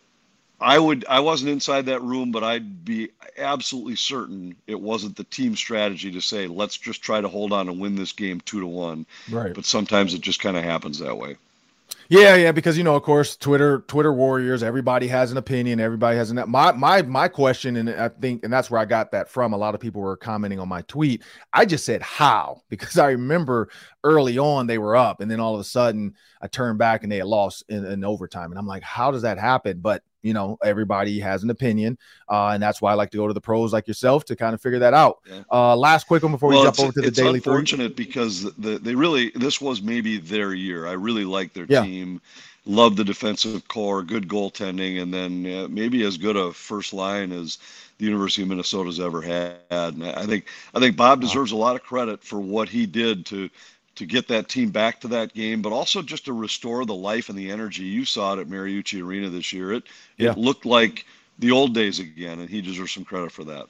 I would I wasn't inside that room, but I'd be absolutely certain it wasn't the team strategy to say let's just try to hold on and win this game two to one. Right. But sometimes it just kind of happens that way. Yeah, yeah, because you know, of course, Twitter, Twitter warriors. Everybody has an opinion. Everybody has an. My my my question, and I think, and that's where I got that from. A lot of people were commenting on my tweet. I just said how because I remember early on they were up, and then all of a sudden I turned back and they had lost in, in overtime, and I'm like, how does that happen? But you know everybody has an opinion uh, and that's why i like to go to the pros like yourself to kind of figure that out yeah. uh, last quick one before well, we jump over to the it's daily unfortunate three. because the, they really this was maybe their year i really like their yeah. team love the defensive core good goaltending and then uh, maybe as good a first line as the University of Minnesota's ever had. And I think I think Bob deserves a lot of credit for what he did to to get that team back to that game, but also just to restore the life and the energy. You saw it at Mariucci Arena this year. It yeah. it looked like the old days again, and he deserves some credit for that.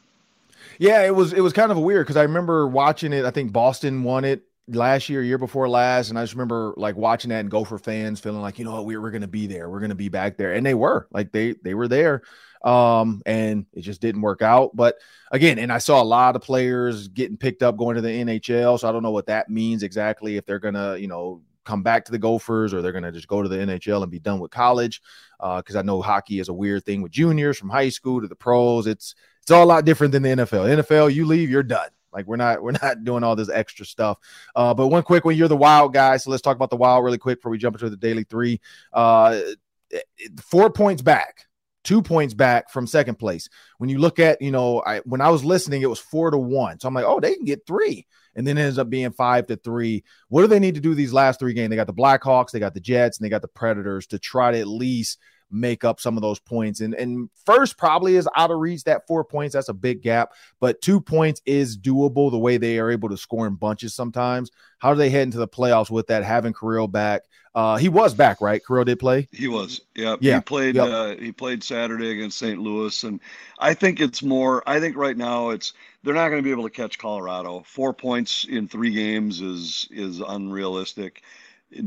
Yeah, it was it was kind of weird because I remember watching it. I think Boston won it last year, year before last, and I just remember like watching that and Gopher fans feeling like, you know what, we, we're going to be there, we're going to be back there, and they were like they they were there um, and it just didn't work out. But again, and I saw a lot of players getting picked up going to the NHL, so I don't know what that means exactly if they're gonna, you know, come back to the Gophers or they're gonna just go to the NHL and be done with college. Because uh, I know hockey is a weird thing with juniors from high school to the pros. It's it's all a lot different than the NFL. NFL, you leave, you're done. Like we're not we're not doing all this extra stuff. Uh, but one quick one, you're the wild guy. So let's talk about the wild really quick before we jump into the daily three. Uh, four points back two points back from second place. When you look at, you know, I when I was listening, it was four to one. So I'm like, oh, they can get three. And then it ends up being five to three. What do they need to do these last three games? They got the Blackhawks, they got the Jets, and they got the Predators to try to at least make up some of those points. And and first probably is out of reach that four points. That's a big gap, but two points is doable the way they are able to score in bunches sometimes. How do they head into the playoffs with that? Having Kirill back, uh, he was back, right? Kirill did play. He was. Yeah, yeah. He played. Yep. Uh, he played Saturday against St. Louis, and I think it's more. I think right now it's they're not going to be able to catch Colorado. Four points in three games is is unrealistic.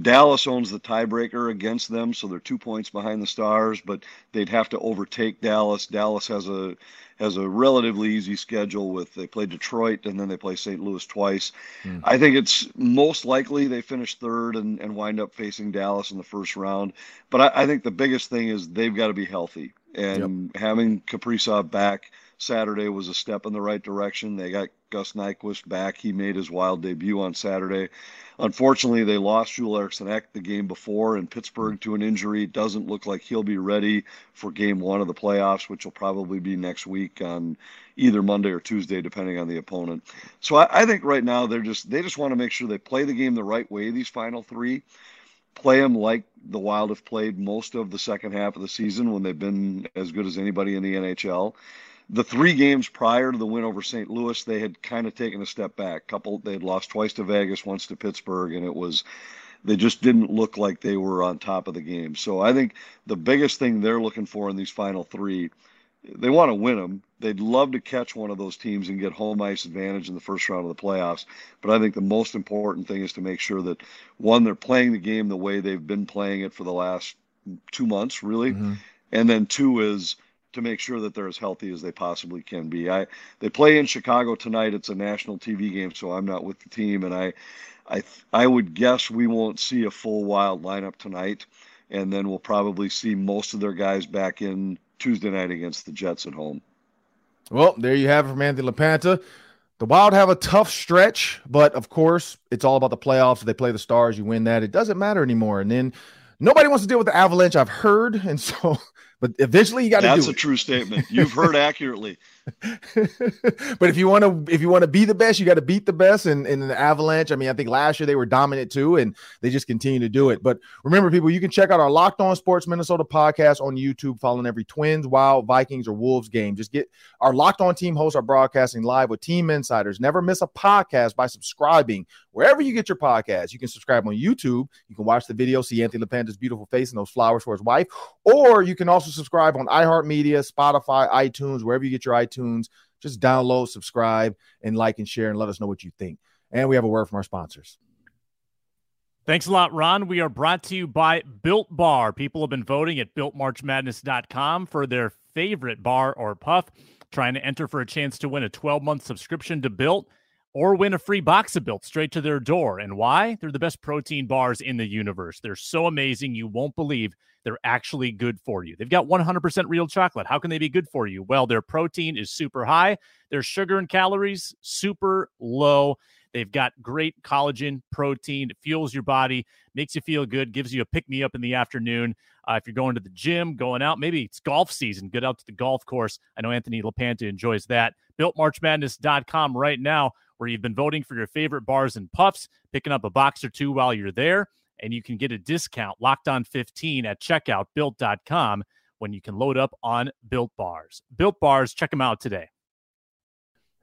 Dallas owns the tiebreaker against them, so they're two points behind the Stars, but they'd have to overtake Dallas. Dallas has a has a relatively easy schedule with they play Detroit and then they play St. Louis twice. Mm. I think it's most likely they finish third and, and wind up facing Dallas in the first round. But I, I think the biggest thing is they've got to be healthy. And yep. having Kaprizov back Saturday was a step in the right direction. They got Gus Nyquist back. He made his wild debut on Saturday. Unfortunately, they lost Joel Eriksson Ek the game before in Pittsburgh to an injury. Doesn't look like he'll be ready for game one of the playoffs, which will probably be next week on either Monday or Tuesday, depending on the opponent. So I, I think right now they're just they just want to make sure they play the game the right way. These final three, play them like the Wild have played most of the second half of the season when they've been as good as anybody in the NHL the three games prior to the win over St. Louis, they had kind of taken a step back. Couple, they had lost twice to Vegas, once to Pittsburgh, and it was they just didn't look like they were on top of the game. So I think the biggest thing they're looking for in these final three, they want to win them. They'd love to catch one of those teams and get home ice advantage in the first round of the playoffs. But I think the most important thing is to make sure that one, they're playing the game the way they've been playing it for the last two months, really, mm-hmm. and then two is to make sure that they're as healthy as they possibly can be. I they play in Chicago tonight. It's a national TV game, so I'm not with the team, and I I I would guess we won't see a full wild lineup tonight, and then we'll probably see most of their guys back in Tuesday night against the Jets at home. Well, there you have it from Anthony LaPanta. The Wild have a tough stretch, but of course, it's all about the playoffs. If they play the Stars, you win that. It doesn't matter anymore. And then nobody wants to deal with the Avalanche, I've heard. And so but eventually you got to do That's a true statement. You've heard accurately. but if you want to if you want to be the best, you got to beat the best. And in the Avalanche, I mean, I think last year they were dominant too, and they just continue to do it. But remember, people, you can check out our Locked On Sports Minnesota podcast on YouTube, following every Twins, Wild, Vikings, or Wolves game. Just get our Locked On team hosts are broadcasting live with team insiders. Never miss a podcast by subscribing wherever you get your podcast. You can subscribe on YouTube. You can watch the video, see Anthony LaPanta's beautiful face and those flowers for his wife, or you can also subscribe on iHeartMedia, Spotify, iTunes, wherever you get your iTunes iTunes. Just download, subscribe, and like and share, and let us know what you think. And we have a word from our sponsors. Thanks a lot, Ron. We are brought to you by Built Bar. People have been voting at builtmarchmadness.com for their favorite bar or puff, trying to enter for a chance to win a 12 month subscription to Built or win a free box of Built straight to their door. And why? They're the best protein bars in the universe. They're so amazing, you won't believe they're actually good for you. They've got 100% real chocolate. How can they be good for you? Well, their protein is super high, their sugar and calories super low. They've got great collagen, protein. It fuels your body, makes you feel good, gives you a pick me up in the afternoon. Uh, if you're going to the gym, going out, maybe it's golf season, get out to the golf course. I know Anthony LaPanta enjoys that. BuiltMarchMadness.com right now, where you've been voting for your favorite bars and puffs, picking up a box or two while you're there and you can get a discount locked on 15 at checkout built.com when you can load up on built bars. Built bars, check them out today.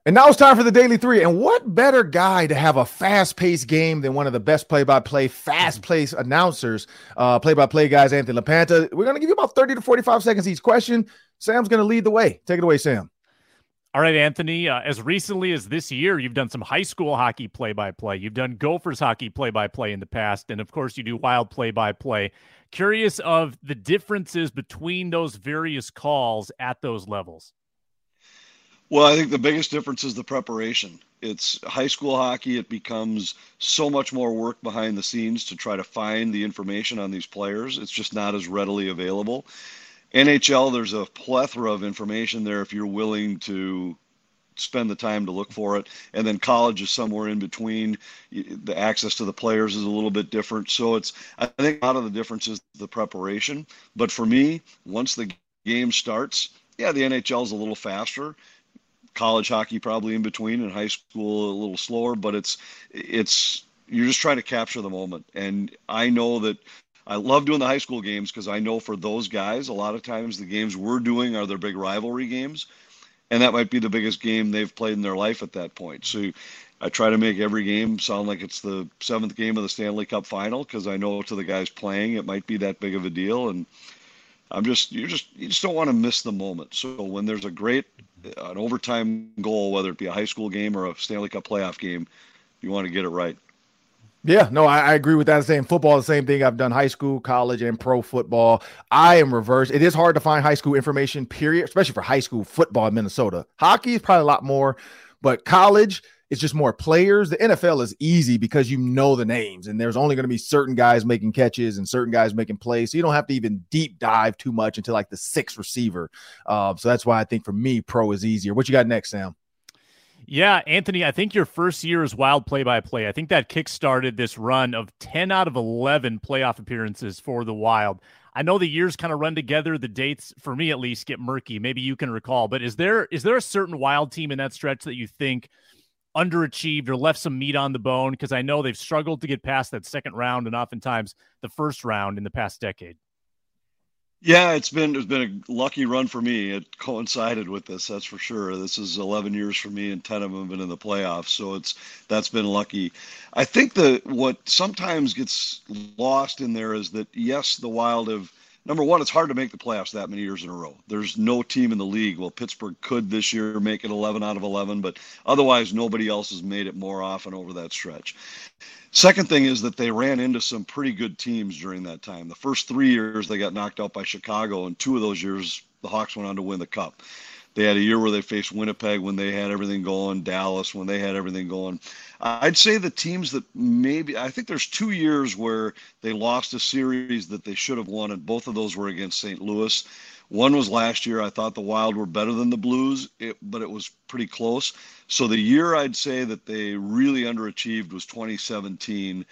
And now it's time for the Daily Three. And what better guy to have a fast paced game than one of the best play by play, fast paced announcers, play by play guys, Anthony LaPanta? We're going to give you about 30 to 45 seconds each question. Sam's going to lead the way. Take it away, Sam. All right, Anthony. Uh, as recently as this year, you've done some high school hockey play by play. You've done Gophers hockey play by play in the past. And of course, you do wild play by play. Curious of the differences between those various calls at those levels. Well, I think the biggest difference is the preparation. It's high school hockey, it becomes so much more work behind the scenes to try to find the information on these players. It's just not as readily available. NHL, there's a plethora of information there if you're willing to spend the time to look for it. And then college is somewhere in between. The access to the players is a little bit different. So it's, I think, a lot of the difference is the preparation. But for me, once the game starts, yeah, the NHL is a little faster. College hockey probably in between, and high school a little slower. But it's, it's, you're just trying to capture the moment. And I know that I love doing the high school games because I know for those guys, a lot of times the games we're doing are their big rivalry games, and that might be the biggest game they've played in their life at that point. So I try to make every game sound like it's the seventh game of the Stanley Cup final because I know to the guys playing it might be that big of a deal, and I'm just you just you just don't want to miss the moment. So when there's a great uh, an overtime goal, whether it be a high school game or a Stanley Cup playoff game, you want to get it right. Yeah, no, I, I, agree with that. Same football, the same thing. I've done high school, college, and pro football. I am reversed. It is hard to find high school information, period, especially for high school football in Minnesota. Hockey is probably a lot more, but college it's just more players. The NFL is easy because you know the names, and there's only going to be certain guys making catches and certain guys making plays. So you don't have to even deep dive too much into like the sixth receiver. Uh, so that's why I think for me, pro is easier. What you got next, Sam? Yeah, Anthony, I think your first year as wild play by play, I think that kick-started this run of 10 out of 11 playoff appearances for the Wild. I know the years kind of run together, the dates for me at least get murky. Maybe you can recall, but is there is there a certain wild team in that stretch that you think underachieved or left some meat on the bone because I know they've struggled to get past that second round and oftentimes the first round in the past decade? Yeah, it's been it's been a lucky run for me. It coincided with this, that's for sure. This is 11 years for me, and 10 of them have been in the playoffs, so it's that's been lucky. I think that what sometimes gets lost in there is that yes, the Wild have number one, it's hard to make the playoffs that many years in a row. There's no team in the league. Well, Pittsburgh could this year make it 11 out of 11, but otherwise, nobody else has made it more often over that stretch. Second thing is that they ran into some pretty good teams during that time. The first three years they got knocked out by Chicago, and two of those years the Hawks went on to win the cup. They had a year where they faced Winnipeg when they had everything going, Dallas when they had everything going. I'd say the teams that maybe I think there's two years where they lost a series that they should have won, and both of those were against St. Louis. One was last year. I thought the Wild were better than the Blues, it, but it was pretty close. So the year I'd say that they really underachieved was 2017.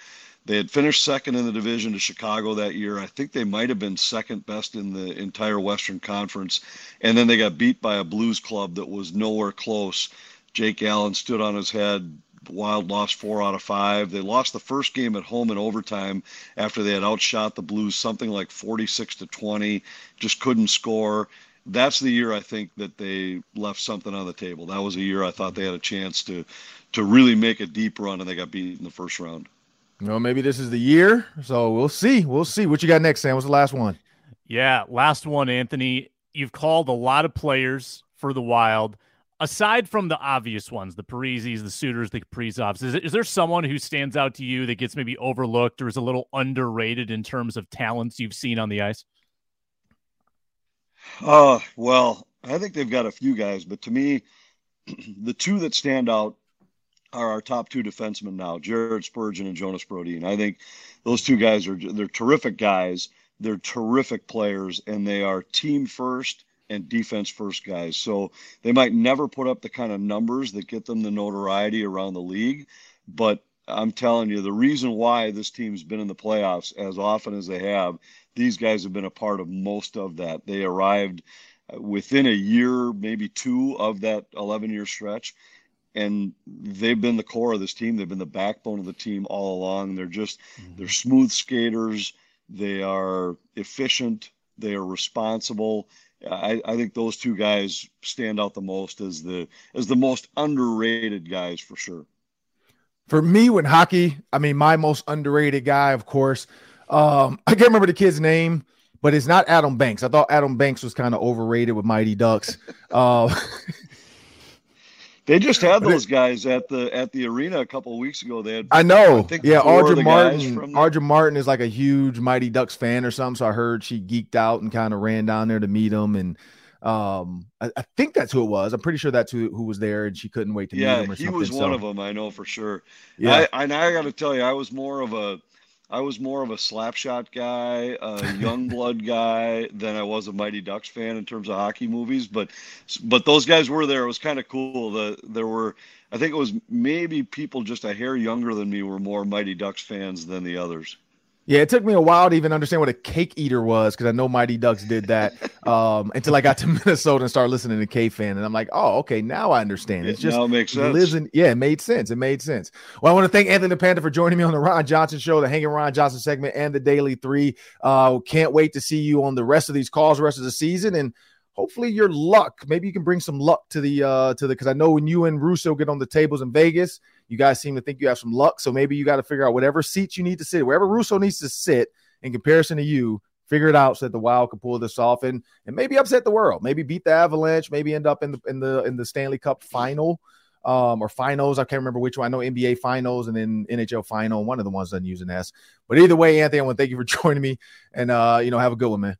They had finished second in the division to Chicago that year. I think they might have been second best in the entire Western Conference. And then they got beat by a Blues club that was nowhere close. Jake Allen stood on his head. Wild lost four out of five. They lost the first game at home in overtime after they had outshot the Blues something like 46 to 20, just couldn't score. That's the year I think that they left something on the table. That was a year I thought they had a chance to to really make a deep run and they got beat in the first round. You know, maybe this is the year. So we'll see. We'll see. What you got next, Sam? What's the last one? Yeah, last one, Anthony. You've called a lot of players for the Wild. Aside from the obvious ones, the Parises, the Suters, the Kaprizovs, is, is there someone who stands out to you that gets maybe overlooked or is a little underrated in terms of talents you've seen on the ice? Uh, well, I think they've got a few guys, but to me, the two that stand out are our top two defensemen now, Jared Spurgeon and Jonas Brodin. I think those two guys are they're terrific guys. They're terrific players, and they are team first and defense first guys. So they might never put up the kind of numbers that get them the notoriety around the league, but I'm telling you, the reason why this team's been in the playoffs as often as they have, these guys have been a part of most of that. They arrived uh, within a year, maybe two of that 11 year stretch and they've been the core of this team. They've been the backbone of the team all along. They're just mm-hmm. they're smooth skaters. They are efficient. They are responsible. I, I think those two guys stand out the most as the as the most underrated guys for sure. For me, with hockey, I mean, my most underrated guy, of course. Um, I can't remember the kid's name, but it's not Adam Banks. I thought Adam Banks was kind of overrated with Mighty Ducks. uh, They just had those guys at the at the arena a couple of weeks ago. They had I know. I yeah, Audra Martin. Audra Martin is like a huge Mighty Ducks fan or something. So I heard she geeked out and kind of ran down there to meet him. And um, I, I, think that's who it was. I'm pretty sure that's who, who was there, and she couldn't wait to yeah, meet him. Yeah, he was one of them. I know for sure. Yeah, I, and I got to tell you, I was more of a I was more of a slapshot guy, a young blood guy than I was a Mighty Ducks fan in terms of hockey movies. But but those guys were there. It was kind of cool. The there were I think it was maybe people just a hair younger than me were more Mighty Ducks fans than the others. Yeah, it took me a while to even understand what a cake eater was because I know Mighty Ducks did that um, until I got to Minnesota and started listening to KFAN, and I'm like, oh, okay, now I understand. It's just now makes sense. Lives in, yeah, it made sense. It made sense. Well, I want to thank Anthony Panda for joining me on the Ron Johnson Show, the Hanging Ron Johnson segment, and the Daily Three. Uh, can't wait to see you on the rest of these calls, the rest of the season, and hopefully your luck. Maybe you can bring some luck to the uh to the because I know when you and Russo get on the tables in Vegas, you guys seem to think you have some luck. So maybe you got to figure out whatever seats you need to sit, wherever Russo needs to sit in comparison to you. Figure it out so that the Wild can pull this off and and maybe upset the world. Maybe beat the Avalanche. Maybe end up in the in the in the Stanley Cup final um, or finals. I can't remember which one. I know NBA finals and then NHL final. One of the ones doesn't use an S. But either way, Anthony, I want to thank you for joining me and uh, you know, have a good one, man.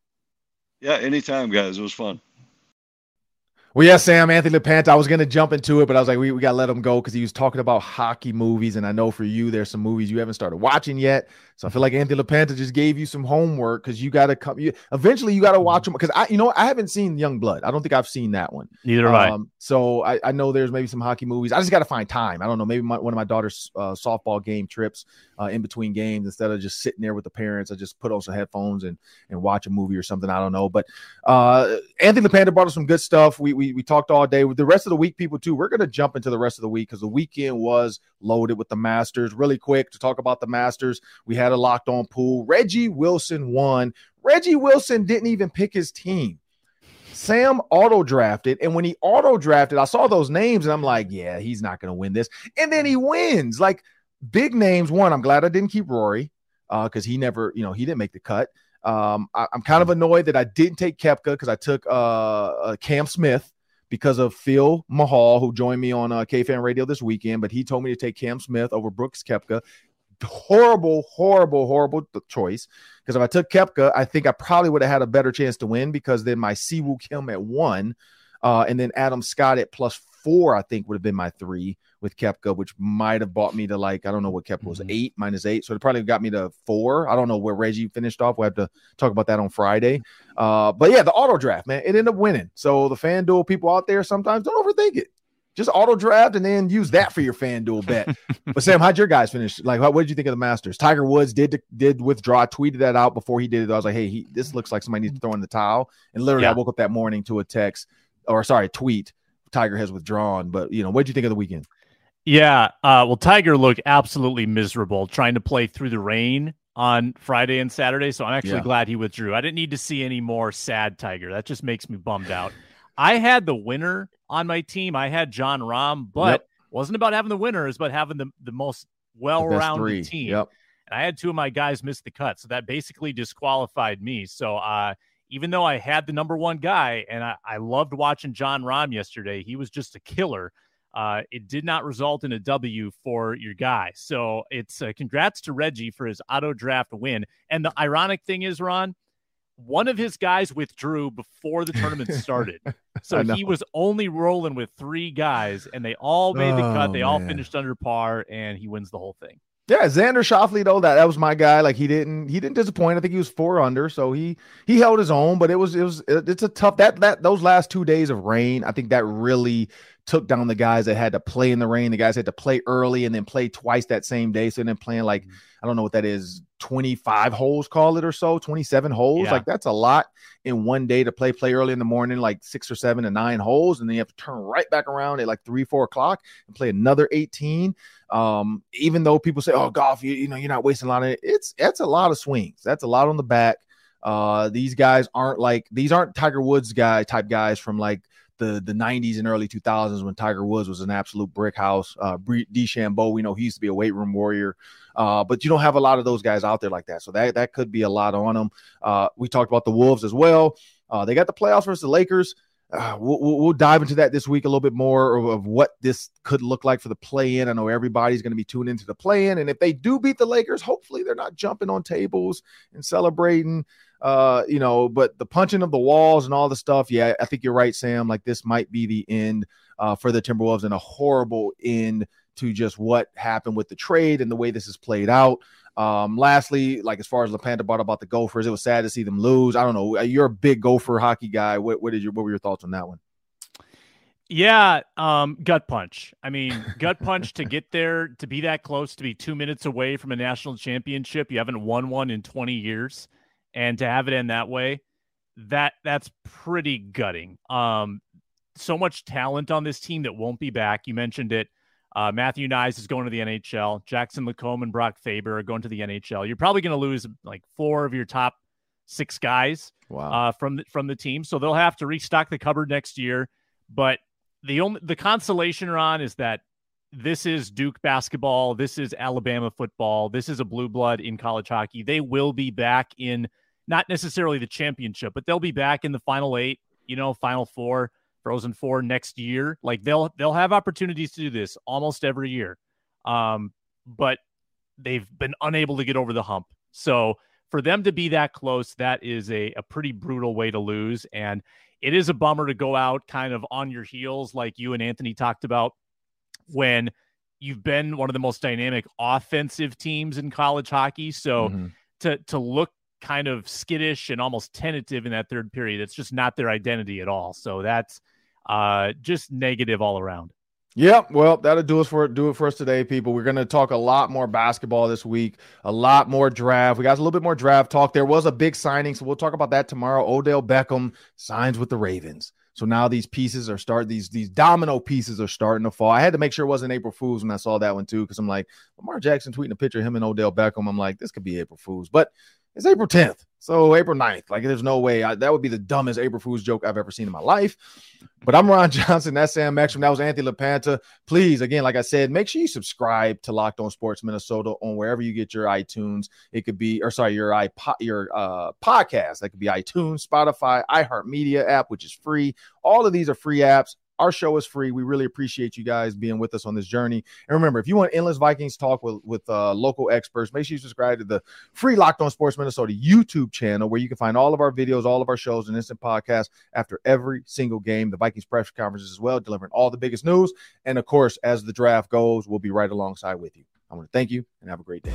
Yeah, anytime, guys. It was fun. Well, yeah, Sam Anthony LaPanta. I was gonna jump into it, but I was like, we, we gotta let him go because he was talking about hockey movies, and I know for you, there's some movies you haven't started watching yet. So I feel like Anthony LaPanta just gave you some homework because you got to come. You, eventually, you got to watch them because I, you know, I haven't seen Youngblood. I don't think I've seen that one. Neither have um, I. So I, I know there's maybe some hockey movies. I just got to find time. I don't know. Maybe my, one of my daughter's uh, softball game trips uh, in between games instead of just sitting there with the parents. I just put on some headphones and and watch a movie or something. I don't know. But uh, Anthony LaPanta brought us some good stuff. We we we talked all day with the rest of the week. People too. We're gonna jump into the rest of the week because the weekend was loaded with the Masters. Really quick to talk about the Masters. We had a locked on pool. Reggie Wilson won. Reggie Wilson didn't even pick his team. Sam auto drafted, and when he auto drafted, I saw those names, and I'm like, yeah, he's not going to win this. And then he wins. Like big names. won. I'm glad I didn't keep Rory because uh, he never, you know, he didn't make the cut. Um, I, am kind of annoyed that I didn't take Koepka because I took uh, uh, Cam Smith because of Phil Mahal, who joined me on uh, KFAN Radio this weekend. But he told me to take Cam Smith over Brooks Koepka horrible, horrible, horrible choice. Because if I took Koepka, I think I probably would have had a better chance to win because then my Si Woo Kim at one, uh, and then Adam Scott at plus four, I think would have been my three with Koepka, which might have bought me to like, I don't know what Koepka was, mm-hmm. eight minus eight. So it probably got me to four. I don't know where Reggie finished off. We'll have to talk about that on Friday. Uh, but yeah, the auto draft, man, it ended up winning. So the FanDuel people out there sometimes don't overthink it just auto draft and then use that for your FanDuel bet. but Sam, how'd your guys finish? Like, what did you think of the Masters? Tiger Woods did did withdraw. Tweeted that out before he did it. I was like, hey, he, this looks like somebody needs to throw in the towel. And literally, yeah. I woke up that morning to a text or sorry, a tweet. Tiger has withdrawn. But you know, what did you think of the weekend? Yeah, uh, well, Tiger looked absolutely miserable trying to play through the rain on Friday and Saturday. So I'm actually yeah. glad he withdrew. I didn't need to see any more sad Tiger. That just makes me bummed out. I had the winner on my team. I had Jon Rahm, but yep. wasn't about having the winner, it's about having the, the most well-rounded team. Yep. And I had two of my guys miss the cut. So that basically disqualified me. So uh, even though I had the number one guy and I, I loved watching Jon Rahm yesterday, he was just a killer. Uh, it did not result in a W for your guy. So it's uh, congrats to Reggie for his auto draft win. And the ironic thing is, Ron, one of his guys withdrew before the tournament started. so he was only rolling with three guys, and they all made the cut. They oh, all finished under par, and he wins the whole thing. Yeah, Xander Schauffele though that that was my guy. Like he didn't he didn't disappoint. I think he was four under, so he he held his own. But it was it was it's a tough that that those last two days of rain. I think that really took down the guys that had to play in the rain. The guys had to play early and then play twice that same day. So then playing like, mm-hmm. I don't know what that is, 25 holes, call it or so, 27 holes. Yeah. Like that's a lot in one day to play, play early in the morning, like six or seven to nine holes. And then you have to turn right back around at like three, four o'clock and play another 18. Um, even though people say, oh, golf, you, you know, you're not wasting a lot of it. It's, that's a lot of swings. That's a lot on the back. Uh, these guys aren't like, these aren't Tiger Woods guy type guys from like, the the 90s and early 2000s when Tiger Woods was an absolute brick house. Uh, DeChambeau, we know he used to be a weight room warrior, uh, but you don't have a lot of those guys out there like that. So that that could be a lot on them. Uh, we talked about the Wolves as well. Uh, they got the playoffs versus the Lakers. Uh, we'll, we'll, dive into that this week a little bit more of, of what this could look like for the play in. I know everybody's going to be tuned into the play in. And if they do beat the Lakers, hopefully they're not jumping on tables and celebrating uh, you know, but the punching of the walls and all the stuff, yeah, I think you're right, Sam. Like this might be the end uh, for the Timberwolves and a horrible end to just what happened with the trade and the way this is played out. Um, lastly, like as far as LaPanta brought about the Gophers, it was sad to see them lose. I don't know. You're a big Gopher hockey guy. What, what did your what were your thoughts on that one? Yeah, um, gut punch. I mean, gut punch to get there, to be that close, to be two minutes away from a national championship. You haven't won one in 20 years and to have it end that way, that that's pretty gutting. Um, so much talent on this team that won't be back. You mentioned it. Uh, Matthew Knies is going to the NHL. Jackson LaCombe and Brock Faber are going to the NHL. You're probably going to lose like four of your top six guys wow. uh, from the, from the team, so they'll have to restock the cupboard next year. But the only the consolation, Ron, is that this is Duke basketball. This is Alabama football. This is a blue blood in college hockey. They will be back in not necessarily the championship, but they'll be back in the final eight, you know, final four, frozen four next year. Like they'll they'll have opportunities to do this almost every year. Um, but they've been unable to get over the hump. So for them to be that close, that is a, a pretty brutal way to lose. And it is a bummer to go out kind of on your heels, like you and Anthony talked about, when you've been one of the most dynamic offensive teams in college hockey. So mm-hmm. to to look kind of skittish and almost tentative in that third period. It's just not their identity at all. So that's uh, just negative all around. Yeah, Well, that'll do us for do it for us today, people. We're going to talk a lot more basketball this week, a lot more draft. We got a little bit more draft talk. There was a big signing, so we'll talk about that tomorrow. Odell Beckham signs with the Ravens. So now these pieces are start these these domino pieces are starting to fall. I had to make sure it wasn't April Fools when I saw that one too, because I'm like Lamar Jackson tweeting a picture of him and Odell Beckham. I'm like, this could be April Fools, but it's April 10th. So April 9th. Like there's no way I, that would be the dumbest April Fool's joke I've ever seen in my life. But I'm Ron Johnson. That's Sam Ekstrom. That was Anthony LaPanta. Please, again, like I said, make sure you subscribe to Locked On Sports Minnesota on wherever you get your iTunes. It could be, or sorry, your iPod, your uh, podcast. That could be iTunes, Spotify, iHeartMedia app, which is free. All of these are free apps. Our show is free. We really appreciate you guys being with us on this journey. And remember, if you want endless Vikings talk with with uh, local experts, make sure you subscribe to the free Locked On Sports Minnesota YouTube channel, where you can find all of our videos, all of our shows, and instant podcasts after every single game. The Vikings press conferences as well, delivering all the biggest news. And of course, as the draft goes, we'll be right alongside with you. I want to thank you and have a great day.